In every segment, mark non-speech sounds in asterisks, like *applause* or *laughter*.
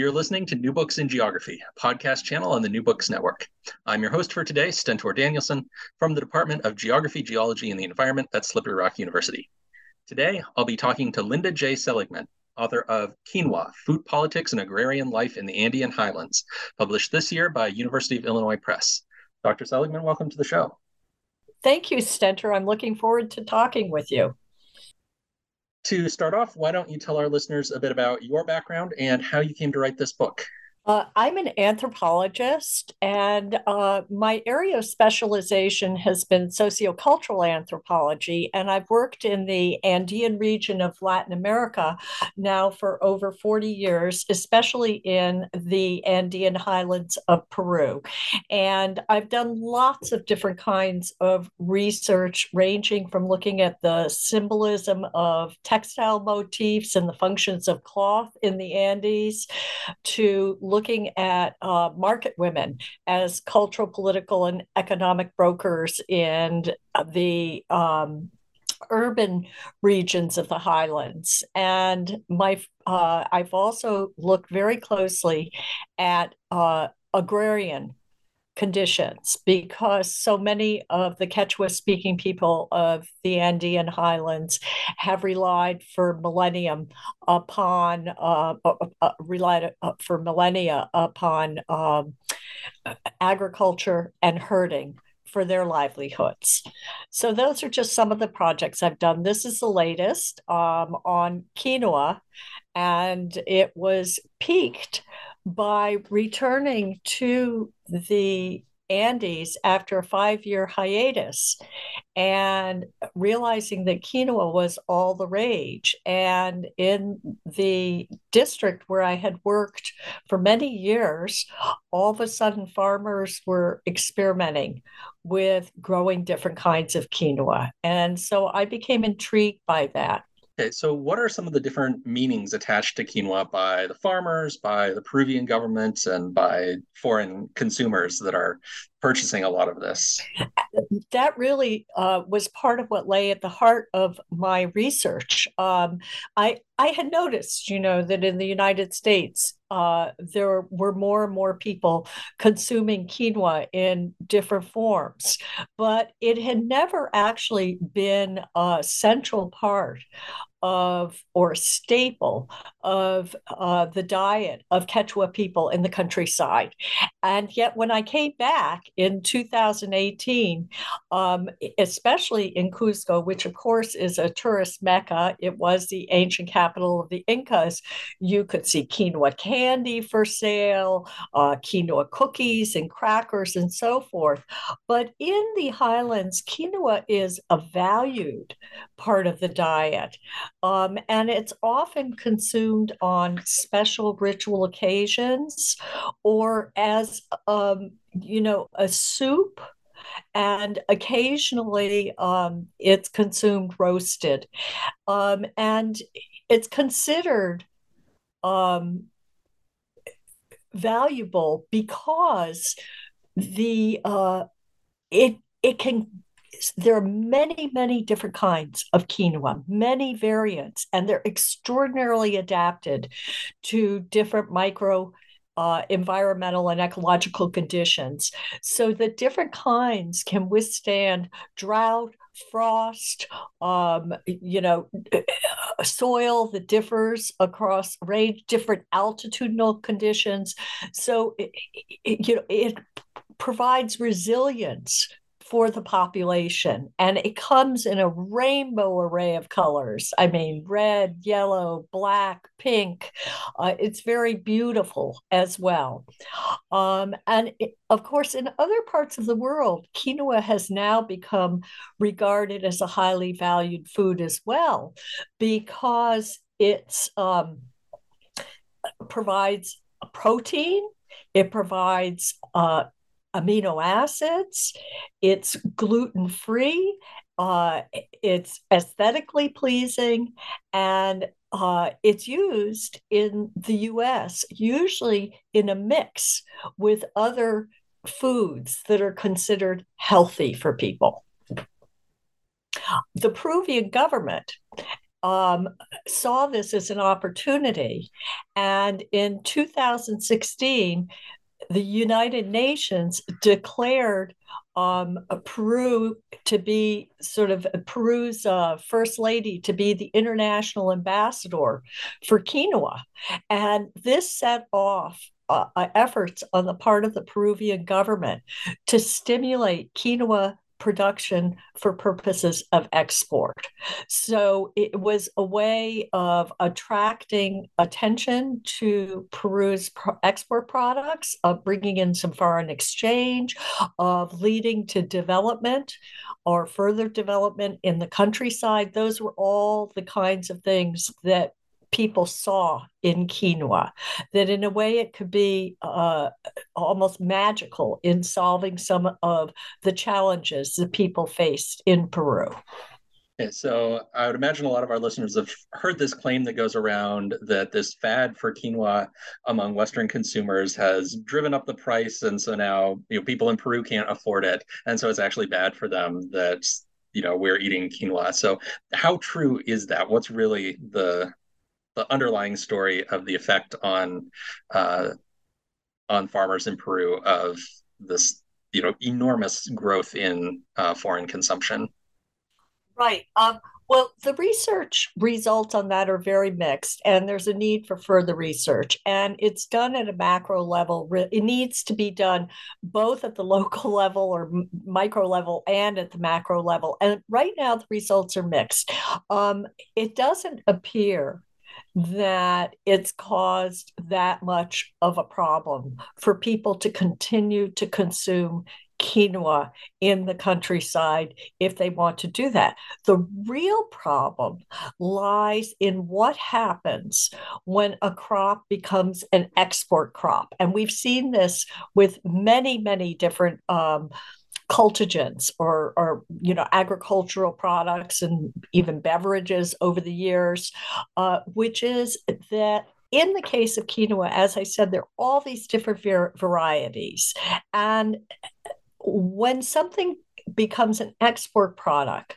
You're listening to New Books in Geography, a podcast channel on the New Books Network. I'm your host for today, Stentor Danielson, from the Department of Geography, Geology, and the Environment at Slippery Rock University. Today, I'll be talking to Linda J. Seligmann, author of Quinoa Food Politics and Agrarian Life in the Andean Highlands, published this year by University of Illinois Press. Dr. Seligmann, welcome to the show. Thank you, Stentor. I'm looking forward to talking with you. To start off, why don't you tell our listeners a bit about your background and how you came to write this book? Uh, I'm an anthropologist, and uh, my area of specialization has been sociocultural anthropology. And I've worked in the Andean region of Latin America now for over 40 years, especially in the Andean highlands of Peru. And I've done lots of different kinds of research, ranging from looking at the symbolism of textile motifs and the functions of cloth in the Andes to looking at uh, market women as cultural, political, and economic brokers in the um, urban regions of the highlands. And my uh, I've also looked very closely at uh, agrarian conditions because so many of the Quechua speaking people of the Andean highlands have relied for millennium upon uh, uh, uh relied uh, for millennia upon um, agriculture and herding for their livelihoods. So those are just some of the projects I've done. This is the latest um, on quinoa, and it was piqued by returning to the Andes after a five year hiatus and realizing that quinoa was all the rage. And in the district where I had worked for many years, all of a sudden farmers were experimenting with growing different kinds of quinoa. And so I became intrigued by that. Okay, so what are some of the different meanings attached to quinoa by the farmers, by the Peruvian government, and by foreign consumers that are purchasing a lot of this? That really uh, was part of what lay at the heart of my research. Um, I I had noticed, you know, that in the United States, uh, there were more and more people consuming quinoa in different forms, but it had never actually been a central part of or staple of uh, the diet of Quechua people in the countryside. And yet, when I came back in 2018, um, especially in Cusco, which of course is a tourist mecca, it was the ancient capital of the Incas, you could see quinoa candy for sale, uh, quinoa cookies and crackers, and so forth. But in the highlands, quinoa is a valued part of the diet. Um, and it's often consumed on special ritual occasions or as, um, you know, a soup and occasionally um, it's consumed roasted. Um, and it's considered um, valuable because the uh, it it can there are many many different kinds of quinoa many variants and they're extraordinarily adapted to different micro uh, environmental and ecological conditions. So that different kinds can withstand drought frost um, you know soil that differs across range different altitudinal conditions. So it, it, you know it provides resilience for the population. And it comes in a rainbow array of colors. I mean, red, yellow, black, pink. Uh, it's very beautiful as well. Um, and it, of course, in other parts of the world, quinoa has now become regarded as a highly valued food as well because it's um, provides protein it provides uh, amino acids, it's gluten free, uh, it's aesthetically pleasing, and uh, it's used in the US, usually in a mix with other foods that are considered healthy for people. The Peruvian government um, saw this as an opportunity. And in 2016, the United Nations declared um, Peru to be sort of Peru's uh, first lady to be the international ambassador for quinoa. And this set off uh, uh efforts on the part of the Peruvian government to stimulate quinoa production for purposes of export. So it was a way of attracting attention to Peru's export products, of bringing in some foreign exchange, of leading to development or further development in the countryside. Those were all the kinds of things that people saw in quinoa, that in a way it could be uh, almost magical in solving some of the challenges that people faced in Peru. Okay, so I would imagine a lot of our listeners have heard this claim that goes around that this fad for quinoa among Western consumers has driven up the price, and so now you know people in Peru can't afford it, and so it's actually bad for them that you know we're eating quinoa. So how true is that? What's really the the underlying story of the effect on uh, on farmers in Peru of this you know enormous growth in uh, foreign consumption. Right. Um, well, the research results on that are very mixed, and there's a need for further research. And it's done at a macro level. It needs to be done both at the *laughs* local level or micro level and at the macro level. And right now, the results are mixed. Um, it doesn't appear that it's caused that much of a problem for people to continue to consume quinoa in the countryside if they want to do that. The real problem lies in what happens when a crop becomes an export crop. And we've seen this with many, many different um, cultigens or, or you know agricultural products and even beverages over the years, uh, which is that in the case of quinoa, as I said, there are all these different var- varieties, and when something becomes an export product,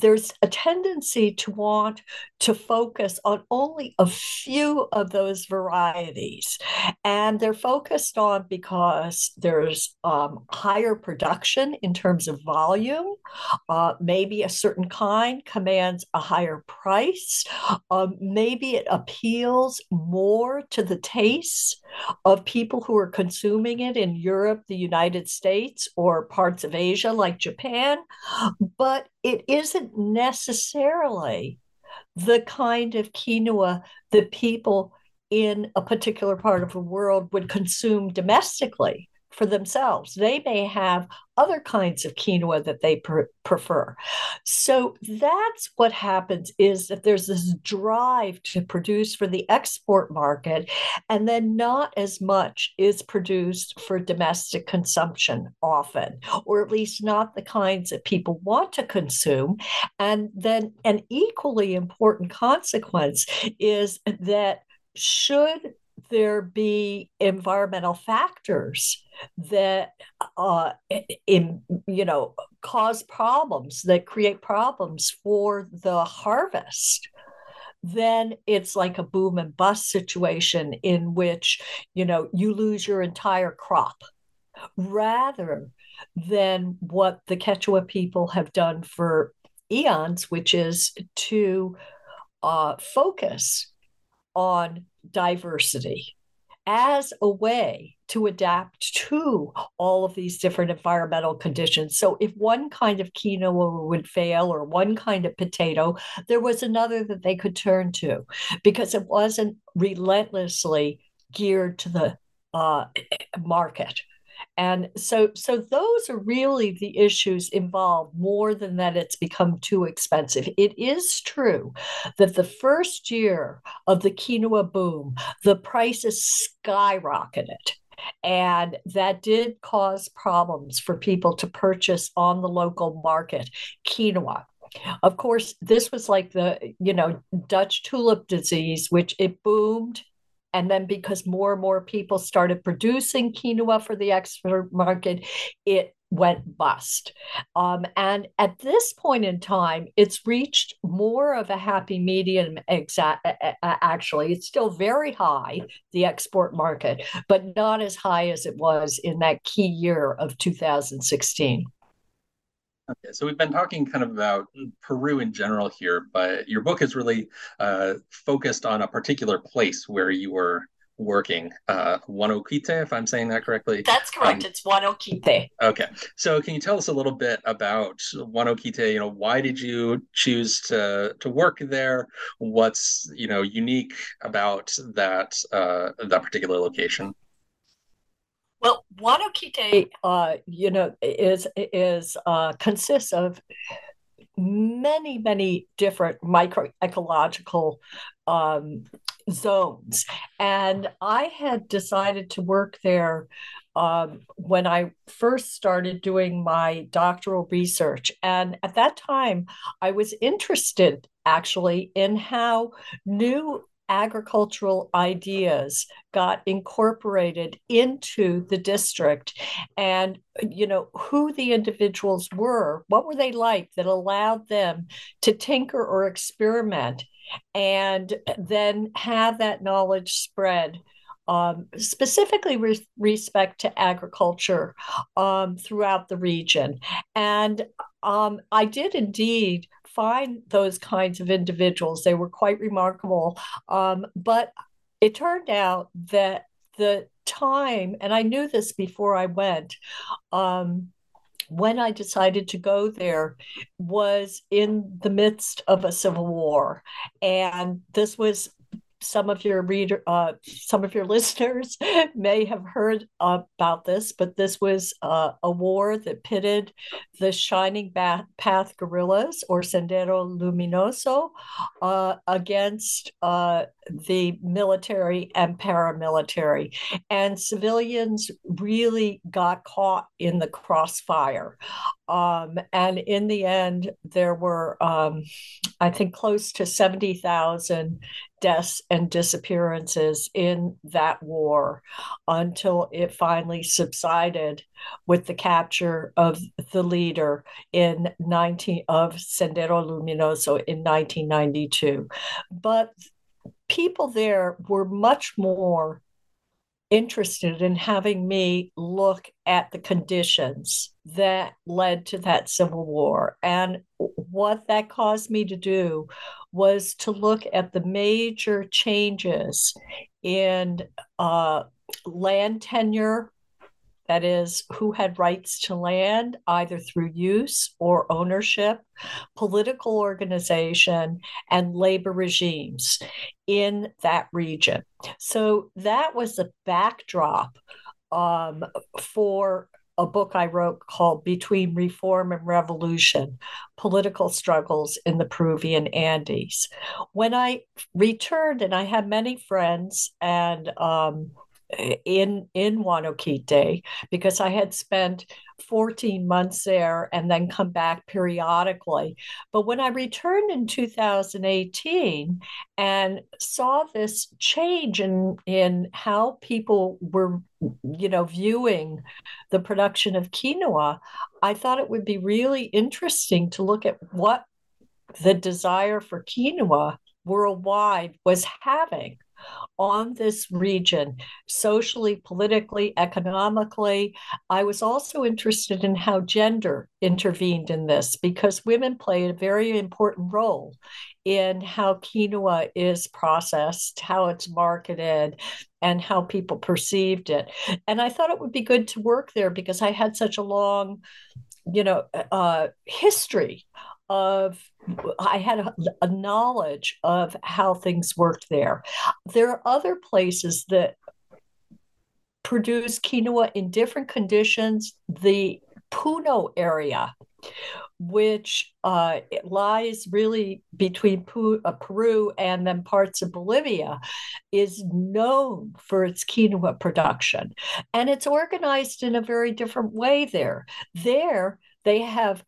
there's a tendency to want to focus on only a few of those varieties. And they're focused on because there's um, higher production in terms of volume. Uh, maybe a certain kind commands a higher price. Um, maybe it appeals more to the tastes of people who are consuming it in Europe, the United States, or parts of Asia like Japan. But it isn't necessarily the kind of quinoa that people in a particular part of the world would consume domestically for themselves. They may have other kinds of quinoa that they prefer. So that's what happens is that there's this drive to produce for the export market, and then not as much is produced for domestic consumption often, or at least not the kinds that people want to consume. And then an equally important consequence is that should there be environmental factors that uh, in, you know cause problems that create problems for the harvest then it's like a boom and bust situation in which you know you lose your entire crop rather than what the Quechua people have done for eons, which is to uh, focus on diversity as a way to adapt to all of these different environmental conditions. So, if one kind of quinoa would fail or one kind of potato, there was another that they could turn to because it wasn't relentlessly geared to the uh, market and so so those are really the issues involved more than that it's become too expensive. It is true that the first year of the quinoa boom the prices skyrocketed. And that did cause problems for people to purchase on the local market quinoa. Of course this was like the you know dutch tulip disease which it boomed and then because more and more people started producing quinoa for the export market, it went bust. Um, and at this point in time, it's reached more of a happy medium. Exa- actually, it's still very high, the export market, but not as high as it was in that key year of 2016. Okay, so we've been talking kind of about Peru in general here, but your book is really uh, focused on a particular place where you were working, uh, if I'm saying that correctly. That's correct. Um, it's Huanoquite. Okay, so can you tell us a little bit about Huanoquite? You know, why did you choose to to work there? What's you know unique about that uh, that particular location? Well, Huanoquite, uh, you know, is is uh, consists of many, many different microecological um, zones, and I had decided to work there um, when I first started doing my doctoral research, and at that time, I was interested actually in how new agricultural ideas got incorporated into the district and you know who the individuals were what were they like that allowed them to tinker or experiment and then have that knowledge spread um, specifically with respect to agriculture um, throughout the region. And um, I did indeed find those kinds of individuals. They were quite remarkable. Um, but it turned out that the time, and I knew this before I went, um, when I decided to go there was in the midst of a civil war. And this was some of your reader uh, some of your *laughs* listeners may have heard about this but this was uh, a war that pitted the shining path guerrillas or sendero luminoso uh, against uh, the military and paramilitary. And civilians really got caught in the crossfire. Um, and in the end there were um, i think close to 70000 deaths and disappearances in that war until it finally subsided with the capture of the leader in 19 of Sendero Luminoso in 1992 but people there were much more interested in having me look at the conditions that led to that civil war. And what that caused me to do was to look at the major changes in uh, land tenure that is, who had rights to land either through use or ownership, political organization, and labor regimes in that region. So that was the backdrop um, for a book I wrote called Between Reform and Revolution Political Struggles in the Peruvian Andes. When I returned, and I had many friends and um, in in Huanoquite because I had spent 14 months there and then come back periodically. But when I returned in 2018 and saw this change in in how people were you know viewing the production of quinoa, I thought it would be really interesting to look at what the desire for quinoa worldwide was having on this region, socially, politically, economically. I was also interested in how gender intervened in this because women played a very important role in how quinoa is processed, how it's marketed, and how people perceived it. And I thought it would be good to work there because I had such a long, you know, uh, history of I had a, a, knowledge of how things worked there. There are other places that produce quinoa in different conditions. The Puno area, which uh, lies really between uh, Peru and then parts of Bolivia, is known for its quinoa production. And it's organized in a very different way there. There, they have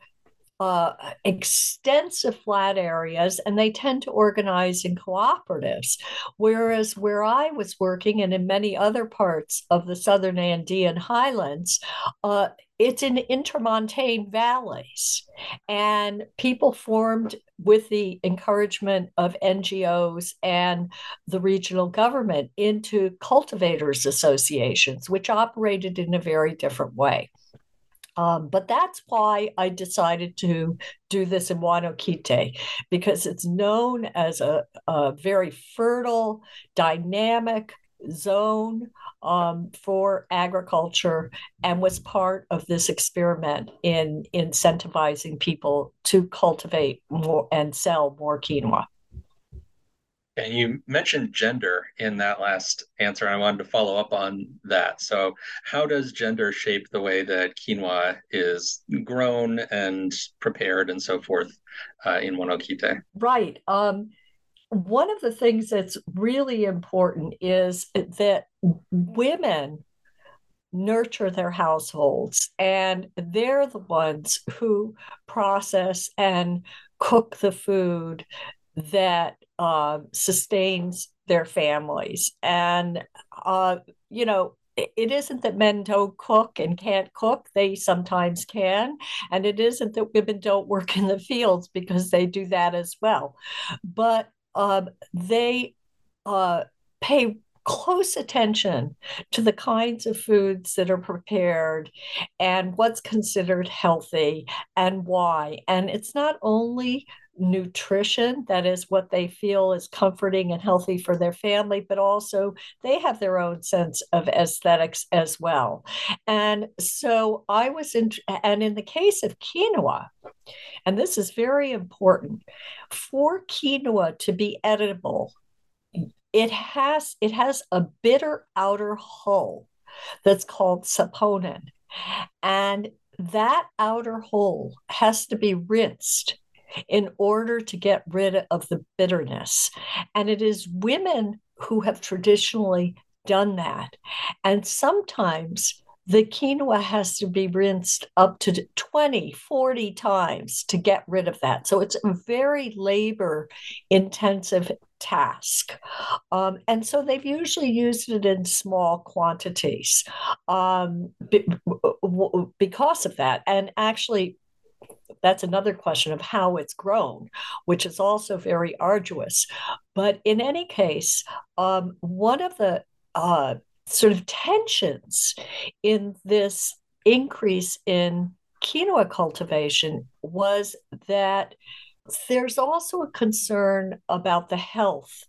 uh, extensive flat areas and they tend to organize in cooperatives. Whereas where I was working and in many other parts of the southern Andean highlands, uh, it's in intermontane valleys. And people formed with the encouragement of NGOs and the regional government into cultivators associations, which operated in a very different way. Um, but that's why I decided to do this in Huanoquite because it's known as a, a very fertile, dynamic zone um, for agriculture and was part of this experiment in incentivizing people to cultivate more and sell more quinoa. And you mentioned gender in that last answer, and I wanted to follow up on that. So, how does gender shape the way that quinoa is grown and prepared and so forth uh, in Huanoquite? Right. Um, one of the things that's really important is that women nurture their households and they're the ones who process and cook the food that uh, sustains their families. And, uh, you know, it isn't that men don't cook and can't cook, they sometimes can. And it isn't that women don't work in the fields because they do that as well. But um, they uh, pay close attention to the kinds of foods that are prepared and what's considered healthy and why. And it's not only nutrition that is what they feel is comforting and healthy for their family but also they have their own sense of aesthetics as well. And so i was in and in the case of quinoa and this is very important for quinoa to be edible it has it has a bitter outer hull that's called saponin. And that outer hull has to be rinsed in order to get rid of the bitterness. And it is women who have traditionally done that. And sometimes the quinoa has to be rinsed up to 20, 40 times to get rid of that. So it's a very labor intensive task. Um, and so they've usually used it in small quantities um, because of that. And actually, that's another question of how it's grown, which is also very arduous. But in any case, um, one of the uh, sort of tensions in this increase in quinoa cultivation was that there's also a concern about the health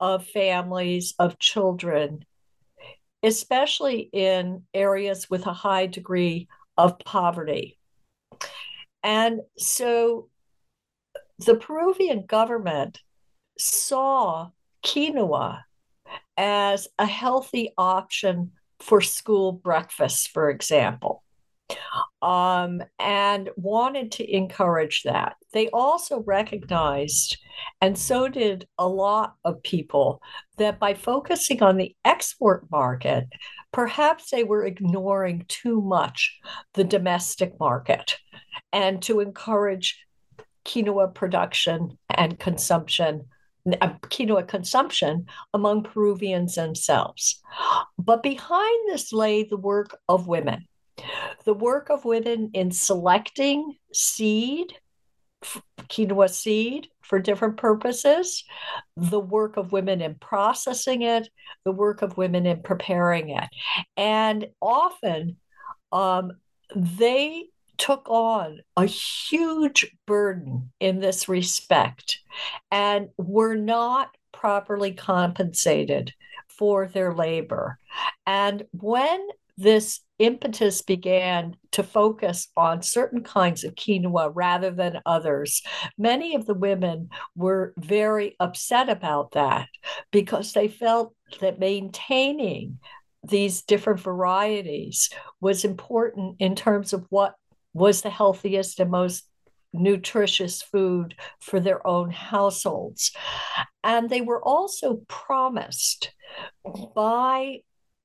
of families, of children, especially in areas with a high degree of poverty. And so the Peruvian government saw quinoa as a healthy option for school breakfasts, for example, um, and wanted to encourage that. They also recognized, and so did a lot of people, that by focusing on the export market, perhaps they were ignoring too much the domestic market and to encourage quinoa production and consumption uh, quinoa consumption among Peruvians themselves. But behind this lay the work of women, the work of women in selecting seed, quinoa seed for different purposes, the work of women in processing it, the work of women in preparing it. And often um, they took on a huge burden in this respect and were not properly compensated for their labor. And when this impetus began to focus on certain kinds of quinoa rather than others. Many of the women were very upset about that because they felt that maintaining these different varieties was important in terms of what was the healthiest and most nutritious food for their own households. And they were also promised by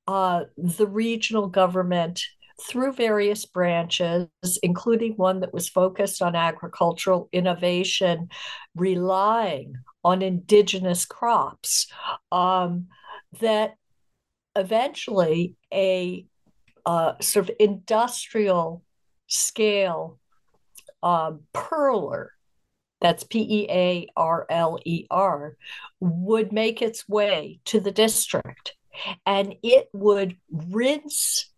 uh, the regional government through various branches, including one that was focused on agricultural innovation, relying on indigenous crops, um, that eventually a uh, sort of industrial scale um, pearler that's P E A R L E R, would make its way to the district and it would rinse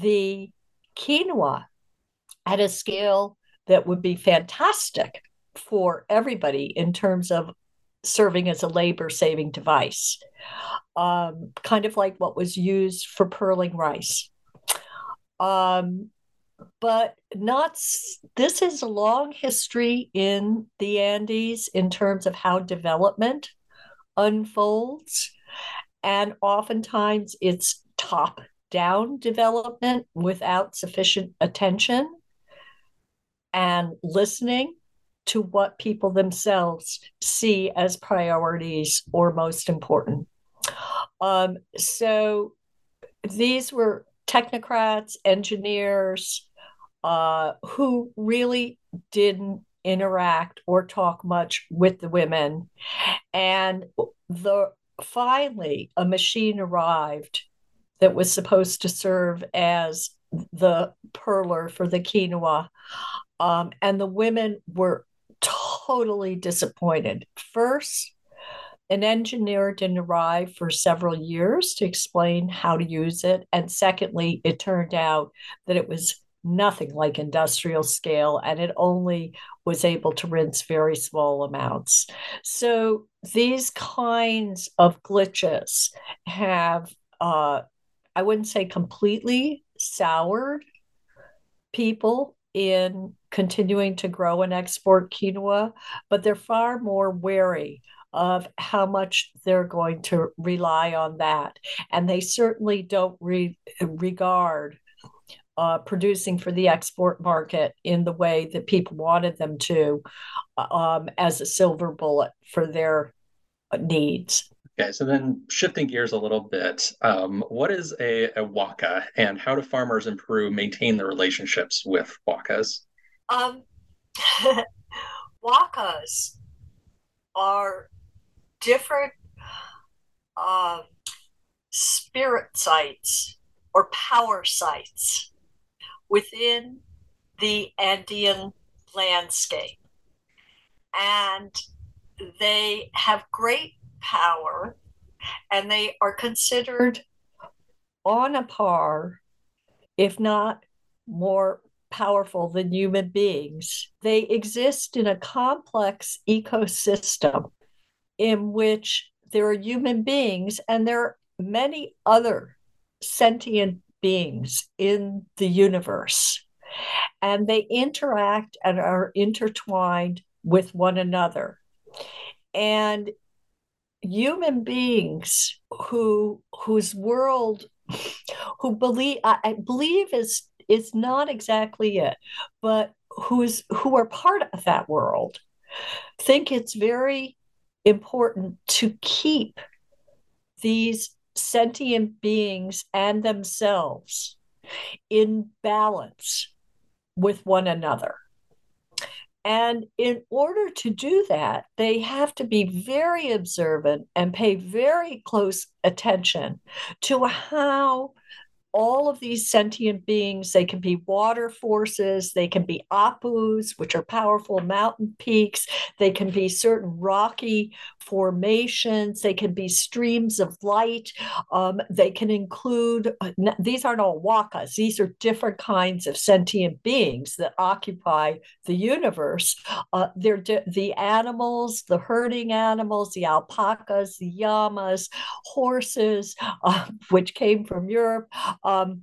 the quinoa at a scale that would be fantastic for everybody in terms of serving as a labor saving device, um, kind of like what was used for pearling rice. Um, but not this is a long history in the Andes in terms of how development unfolds and oftentimes it's top down development without sufficient attention and listening to what people themselves see as priorities or most important. Um, so these were technocrats, engineers uh, who really didn't interact or talk much with the women. And the finally a machine arrived that was supposed to serve as the pearler for the quinoa. Um, and the women were totally disappointed. First, an engineer didn't arrive for several years to explain how to use it. And secondly, it turned out that it was nothing like industrial scale and it only was able to rinse very small amounts. So these kinds of glitches have, uh, I wouldn't say completely soured people in continuing to grow and export quinoa, but they're far more wary of how much they're going to rely on that. And they certainly don't re- regard uh, producing for the export market in the way that people wanted them to uh, um, as a silver bullet for their needs. Okay, so then shifting gears a little bit, um, what is a, a huaca and how do farmers in Peru maintain their relationships with huacas? Um, *laughs* huacas are different uh, spirit sites or power sites within the Andean landscape. And they have great power and they are considered on a par, if not more powerful than human beings. They exist in a complex ecosystem in which there are human beings and there are many other sentient beings in the universe. And they interact and are intertwined with one another. And human beings who whose world who believe I, believe is is not exactly it, but who's who are part of that world think it's very important to keep these sentient beings and themselves in balance with one another. And in order to do that, they have to be very observant and pay very close attention to how all of these sentient beings. They can be water forces, they can be apus, which are powerful mountain peaks, they can be certain rocky formations, they can be streams of light, um, they can include, uh, these aren't all wakas, these are different kinds of sentient beings that occupy the universe. Uh, they're di- the animals, the herding animals, the alpacas, the llamas, horses, uh, *laughs* which came from Europe. Um,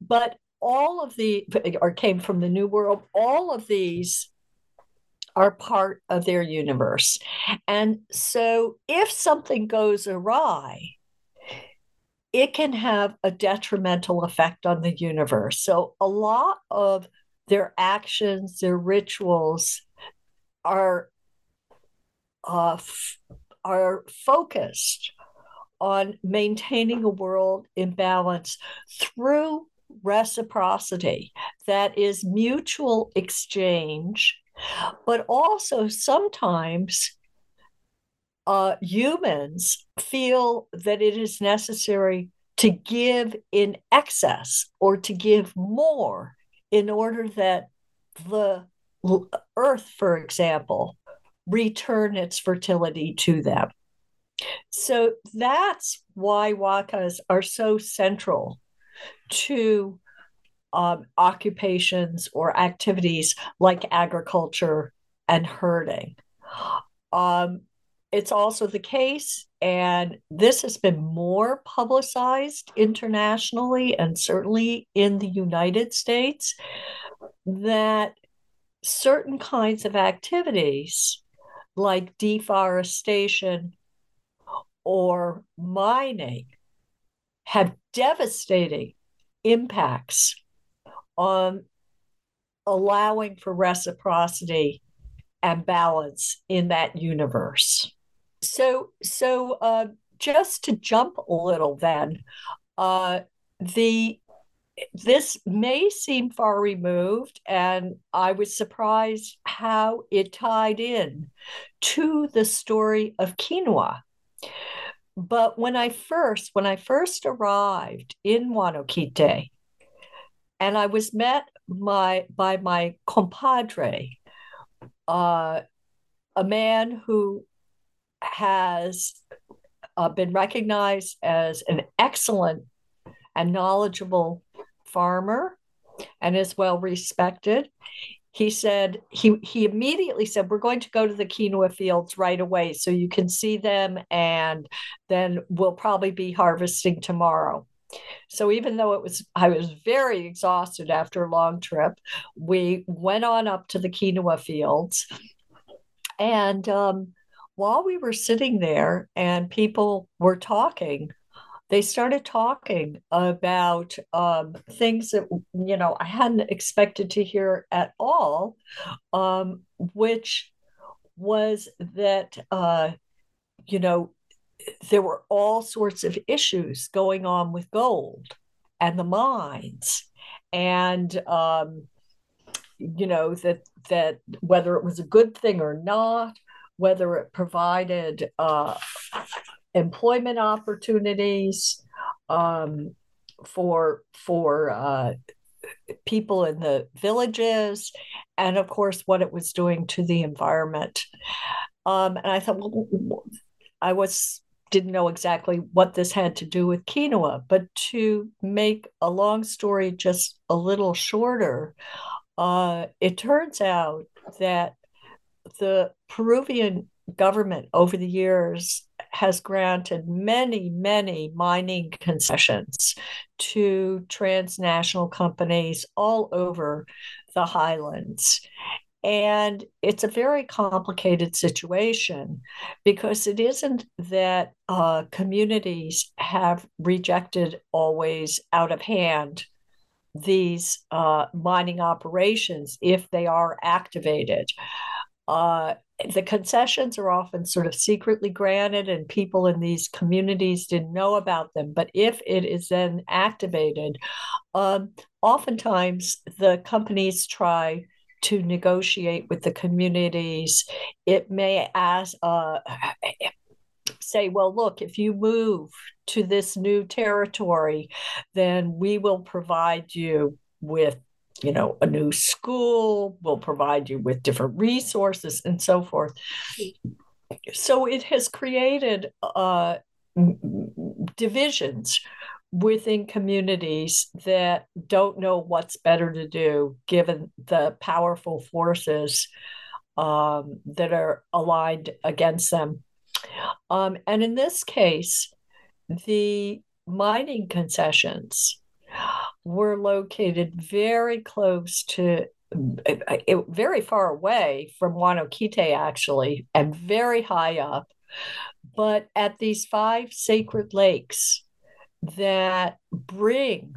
but all of the, or came from the New World, all of these are part of their universe. And so if something goes awry, it can have a detrimental effect on the universe. So a lot of their actions, their rituals are uh, f- are focused on maintaining a world in balance through reciprocity that is mutual exchange but also sometimes uh, humans feel that it is necessary to give in excess or to give more in order that the earth for example return its fertility to them. So that's why wakas are so central to um, occupations or activities like agriculture and herding. Um, it's also the case, and this has been more publicized internationally and certainly in the United States, that certain kinds of activities like deforestation or mining have devastating impacts on allowing for reciprocity and balance in that universe. So, so uh, just to jump a little, then uh, the this may seem far removed, and I was surprised how it tied in to the story of quinoa. But when I first, when I first arrived in Huanoquite, and I was met my by my compadre, uh, a man who has uh, been recognized as an excellent and knowledgeable farmer and is well respected. He said he he immediately said we're going to go to the quinoa fields right away so you can see them and then we'll probably be harvesting tomorrow so even though it was i was very exhausted after a long trip we went on up to the quinoa fields. And um, while we were sitting there and people were talking they started talking about um, things that you know I hadn't expected to hear at all, um, which was that uh, you know there were all sorts of issues going on with gold and the mines, and um, you know that that whether it was a good thing or not, whether it provided uh, employment opportunities um, for for uh, people in the villages, and of course what it was doing to the environment. Um, and I thought, well, I was didn't know exactly what this had to do with quinoa, but to make a long story just a little shorter, uh, it turns out that the Peruvian government over the years has granted many, many mining concessions to transnational companies all over the highlands. And it's a very complicated situation because it isn't that uh, communities have rejected always out of hand these uh, mining operations if they are activated. Uh, the concessions are often sort of secretly granted, and people in these communities didn't know about them. But if it is then activated, um, oftentimes the companies try to negotiate with the communities. It may ask, uh, say, well, look, if you move to this new territory, then we will provide you with you know a new school will provide you with different resources and so forth so it has created uh, divisions within communities that don't know what's better to do given the powerful forces um, that are aligned against them. Um, and in this case, the mining concessions were located very close to it, very far away from Huanoquite, actually, and very high up, but at these five sacred lakes that bring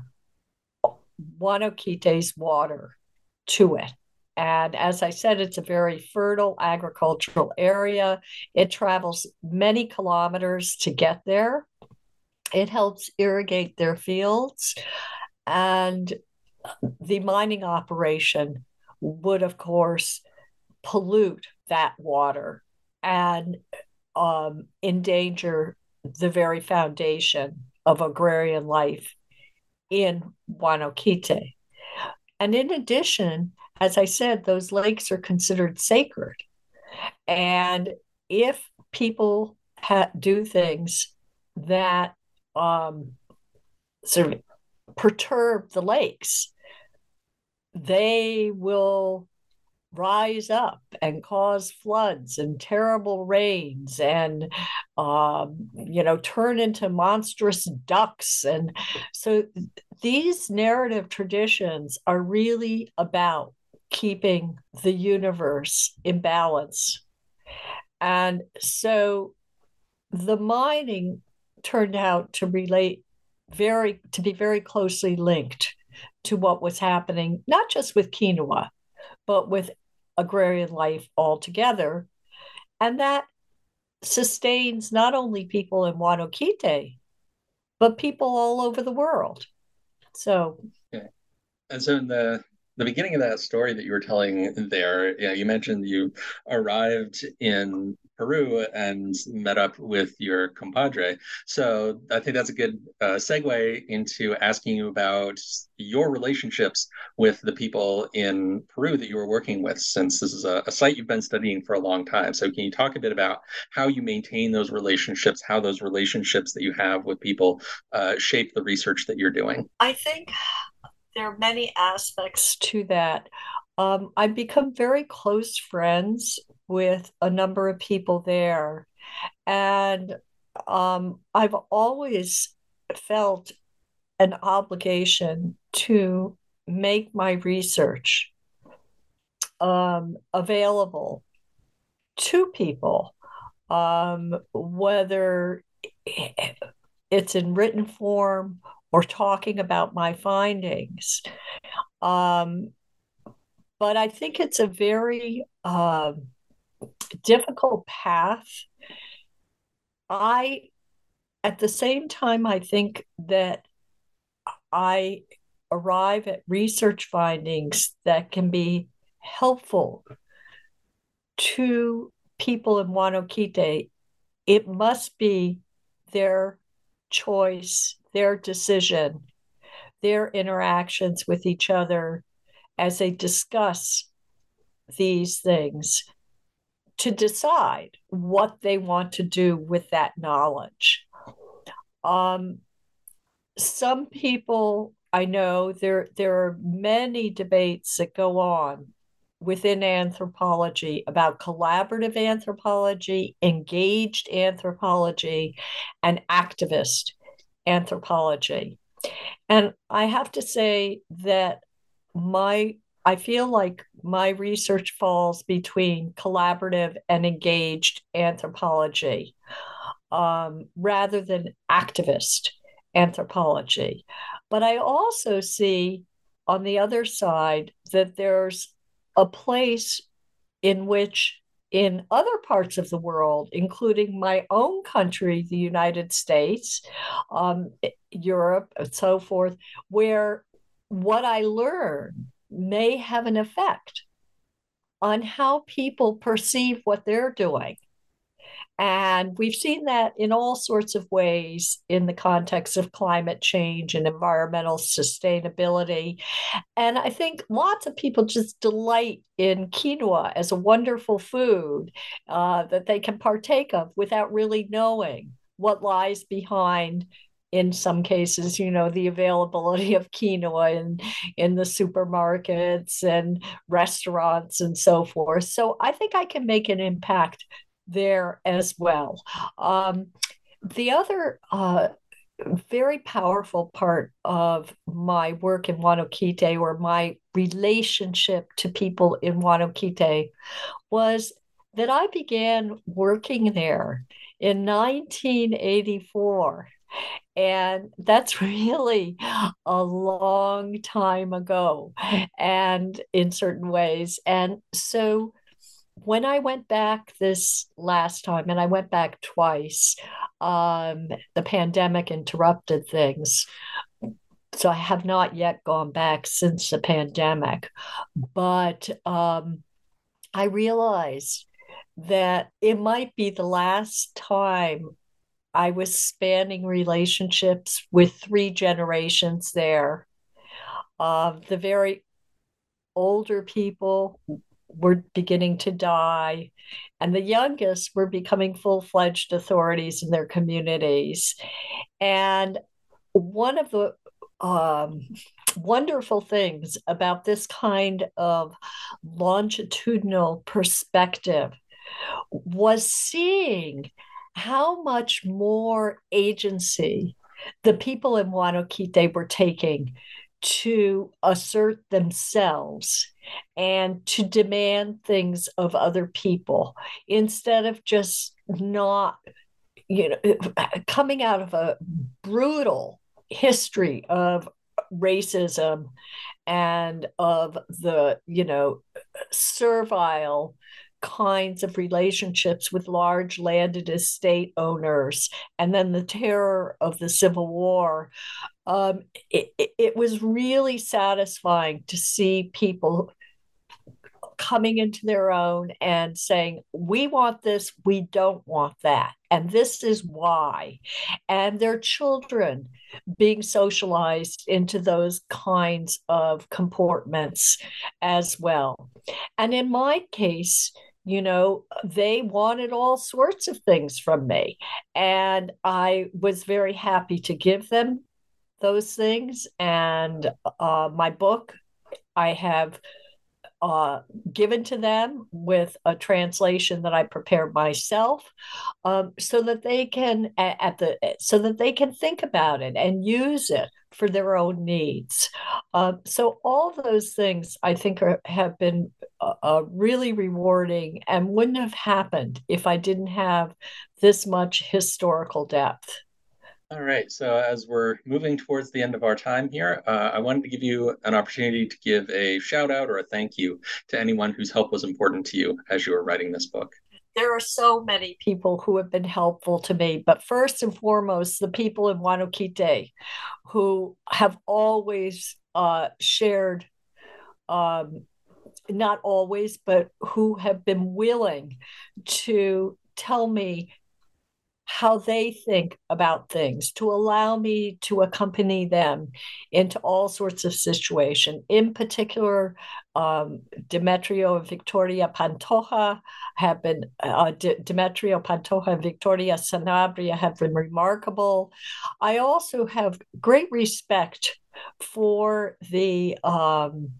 Huanoquite's water to it. And as I said, it's a very fertile agricultural area. It travels many kilometers to get there. It helps irrigate their fields. And the mining operation would, of course, pollute that water and um, endanger the very foundation of agrarian life in Huanoquite. And in addition, as I said, those lakes are considered sacred. And if people ha- do things that um, sort of perturb the lakes, they will rise up and cause floods and terrible rains and um, you know turn into monstrous ducks. And so these narrative traditions are really about keeping the universe in balance. And so the mining turned out to relate very to be very closely linked to what was happening not just with quinoa but with agrarian life altogether. And that sustains not only people in Huanoquite, but people all over the world. So, okay. and so in the the beginning of that story that you were telling there, you, know, you mentioned you arrived in Peru and met up with your compadre. So I think that's a good uh, segue into asking you about your relationships with the people in Peru that you were working with, since this is a, a site you've been studying for a long time. So can you talk a bit about how you maintain those relationships, how those relationships that you have with people uh, shape the research that you're doing? I think there are many aspects to that. Um, I've become very close friends with a number of people there. And um, I've always felt an obligation to make my research um, available to people, um, whether it's in written form or talking about my findings. Um, but I think it's a very uh, difficult path. I, at the same time, I think that I arrive at research findings that can be helpful to people in Huanoquite. It must be their choice their decision, their interactions with each other as they discuss these things to decide what they want to do with that knowledge. Um, some people I know there there are many debates that go on within anthropology about collaborative anthropology, engaged anthropology, and activist anthropology. And I have to say that my I feel like my research falls between collaborative and engaged anthropology um, rather than activist anthropology. But I also see on the other side that there's a place in which in other parts of the world, including my own country, the United States, um, Europe, and so forth, where what I learn may have an effect on how people perceive what they're doing. And we've seen that in all sorts of ways in the context of climate change and environmental sustainability. And I think lots of people just delight in quinoa as a wonderful food uh, that they can partake of without really knowing what lies behind in some cases, you know, the availability of quinoa in, in the supermarkets and restaurants and so forth. So I think I can make an impact there as well. Um, the other uh, very powerful part of my work in Huanoquite or my relationship to people in Huanoquite was that I began working there in 1984. And that's *laughs* really a long time ago, and in certain ways. And so when I went back this last time, and I went back twice, um, the pandemic interrupted things. So I have not yet gone back since the pandemic. But um, I realized that it might be the last time I was spanning relationships with three generations there. Uh, the very older people were beginning to die, and the youngest were becoming full fledged authorities in their communities. And one of the um, wonderful things about this kind of longitudinal perspective was seeing how much more agency the people in Huanoquite were taking to assert themselves and to demand things of other people instead of just not you know coming out of a brutal history of racism and of the you know servile kinds of relationships with large landed estate owners and then the terror of the civil war um, it, it was really satisfying to see people coming into their own and saying, we want this, we don't want that. And this is why. And their children being socialized into those kinds of comportments as well. And in my case, you know, they wanted all sorts of things from me. And I was very happy to give them those things. And uh, my book, I have uh, given to them with a translation that I prepared myself, um, so that they can at the so that they can think about it and use it for their own needs. Uh, so all those things I think are, have been uh, uh, really rewarding and wouldn't have happened if I didn't have this much historical depth. All right. So as we're moving towards the end of our time here, uh, I wanted to give you an opportunity to give a shout out or a thank you to anyone whose help was important to you as you were writing this book. There are so many people who have been helpful to me, but first and foremost, the people in Huanoquite who have always uh, shared um, not always, but who have been willing to tell me how they think about things, to allow me to accompany them into all sorts of situation In particular, um, Demetrio and Victoria Pantoja have been, uh, D- Demetrio Pantoja and Victoria Sanabria have been remarkable. I also have great respect for the um,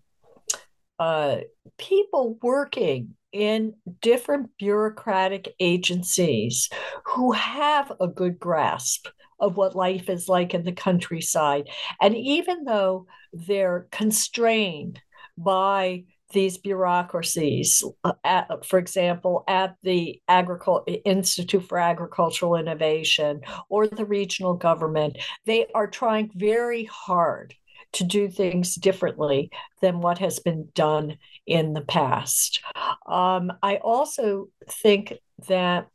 uh, people working in different bureaucratic agencies who have a good grasp of what life is like in the countryside. And even though they're constrained by these bureaucracies, uh, at, for example, at the Agricul- Institute for Agricultural Innovation or the regional government, they are trying very hard to do things differently than what has been done in the past. Um, I also think that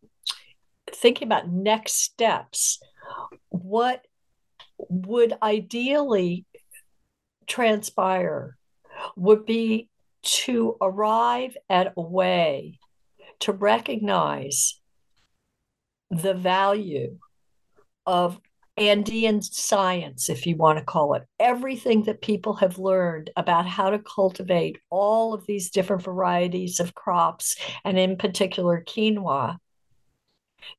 thinking about next steps, what would ideally transpire would be to arrive at a way to recognize the value of Andean science, if you want to call it, everything that people have learned about how to cultivate all of these different varieties of crops, and in particular quinoa,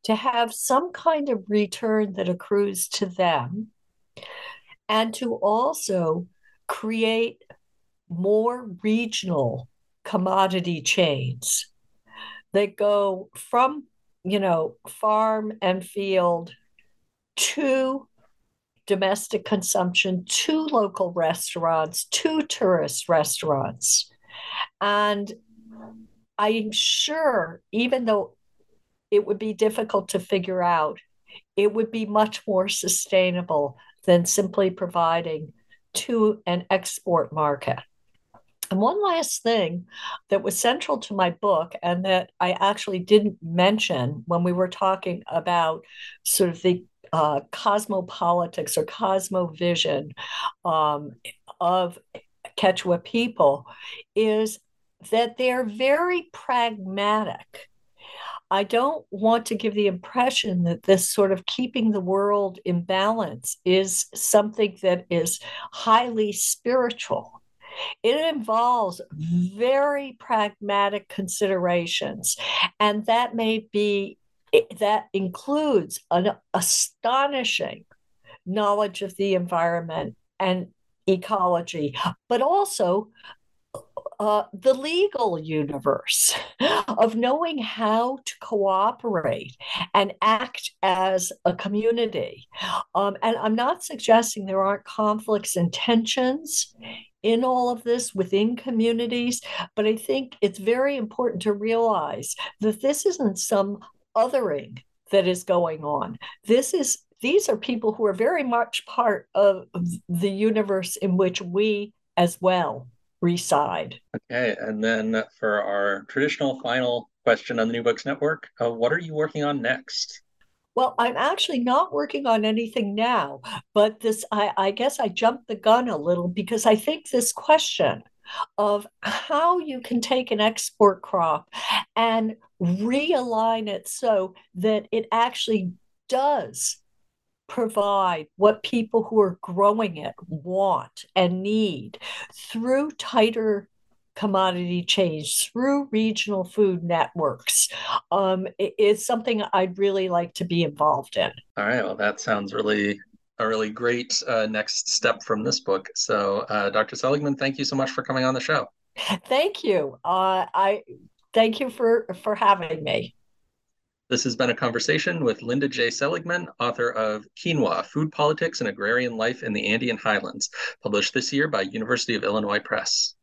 to have some kind of return that accrues to them, and to also create more regional commodity chains that go from you know farm and field to domestic consumption to local restaurants to tourist restaurants. And i'm sure even though it would be difficult to figure out it would be much more sustainable than simply providing to an export market. And one last thing that was central to my book, and that I actually didn't mention when we were talking about sort of the uh, cosmopolitics or cosmovision um, of Quechua people, is that they're very pragmatic. I don't want to give the impression that this sort of keeping the world in balance is something that is highly spiritual it involves very pragmatic considerations, and that may be that includes an astonishing knowledge of the environment and ecology, but also uh, the legal universe of knowing how to cooperate and act as a community. Um, and I'm not suggesting there aren't conflicts and tensions in all of this within communities. But I think it's very important to realize that this isn't some othering that is going on. This is these are people who are very much part of the universe in which we as well reside. Okay, and then for our traditional final question on the New Books Network, uh, what are you working on next? Well, I'm actually not working on anything now, but this, I, I guess I jumped the gun a little because I think this question of how you can take an export crop and realign it so that it actually does provide what people who are growing it want and need through tighter commodity chains through regional food networks um, is something I'd really like to be involved in. All right. Well, that sounds really a really great uh, next step from this book. So, uh, Dr. Seligmann, thank you so much for coming on the show. Thank you. Uh, I thank you for for having me. This has been a conversation with Linda J. Seligmann, author of Quinoa Food Politics and Agrarian Life in the Andean Highlands, published this year by University of Illinois Press.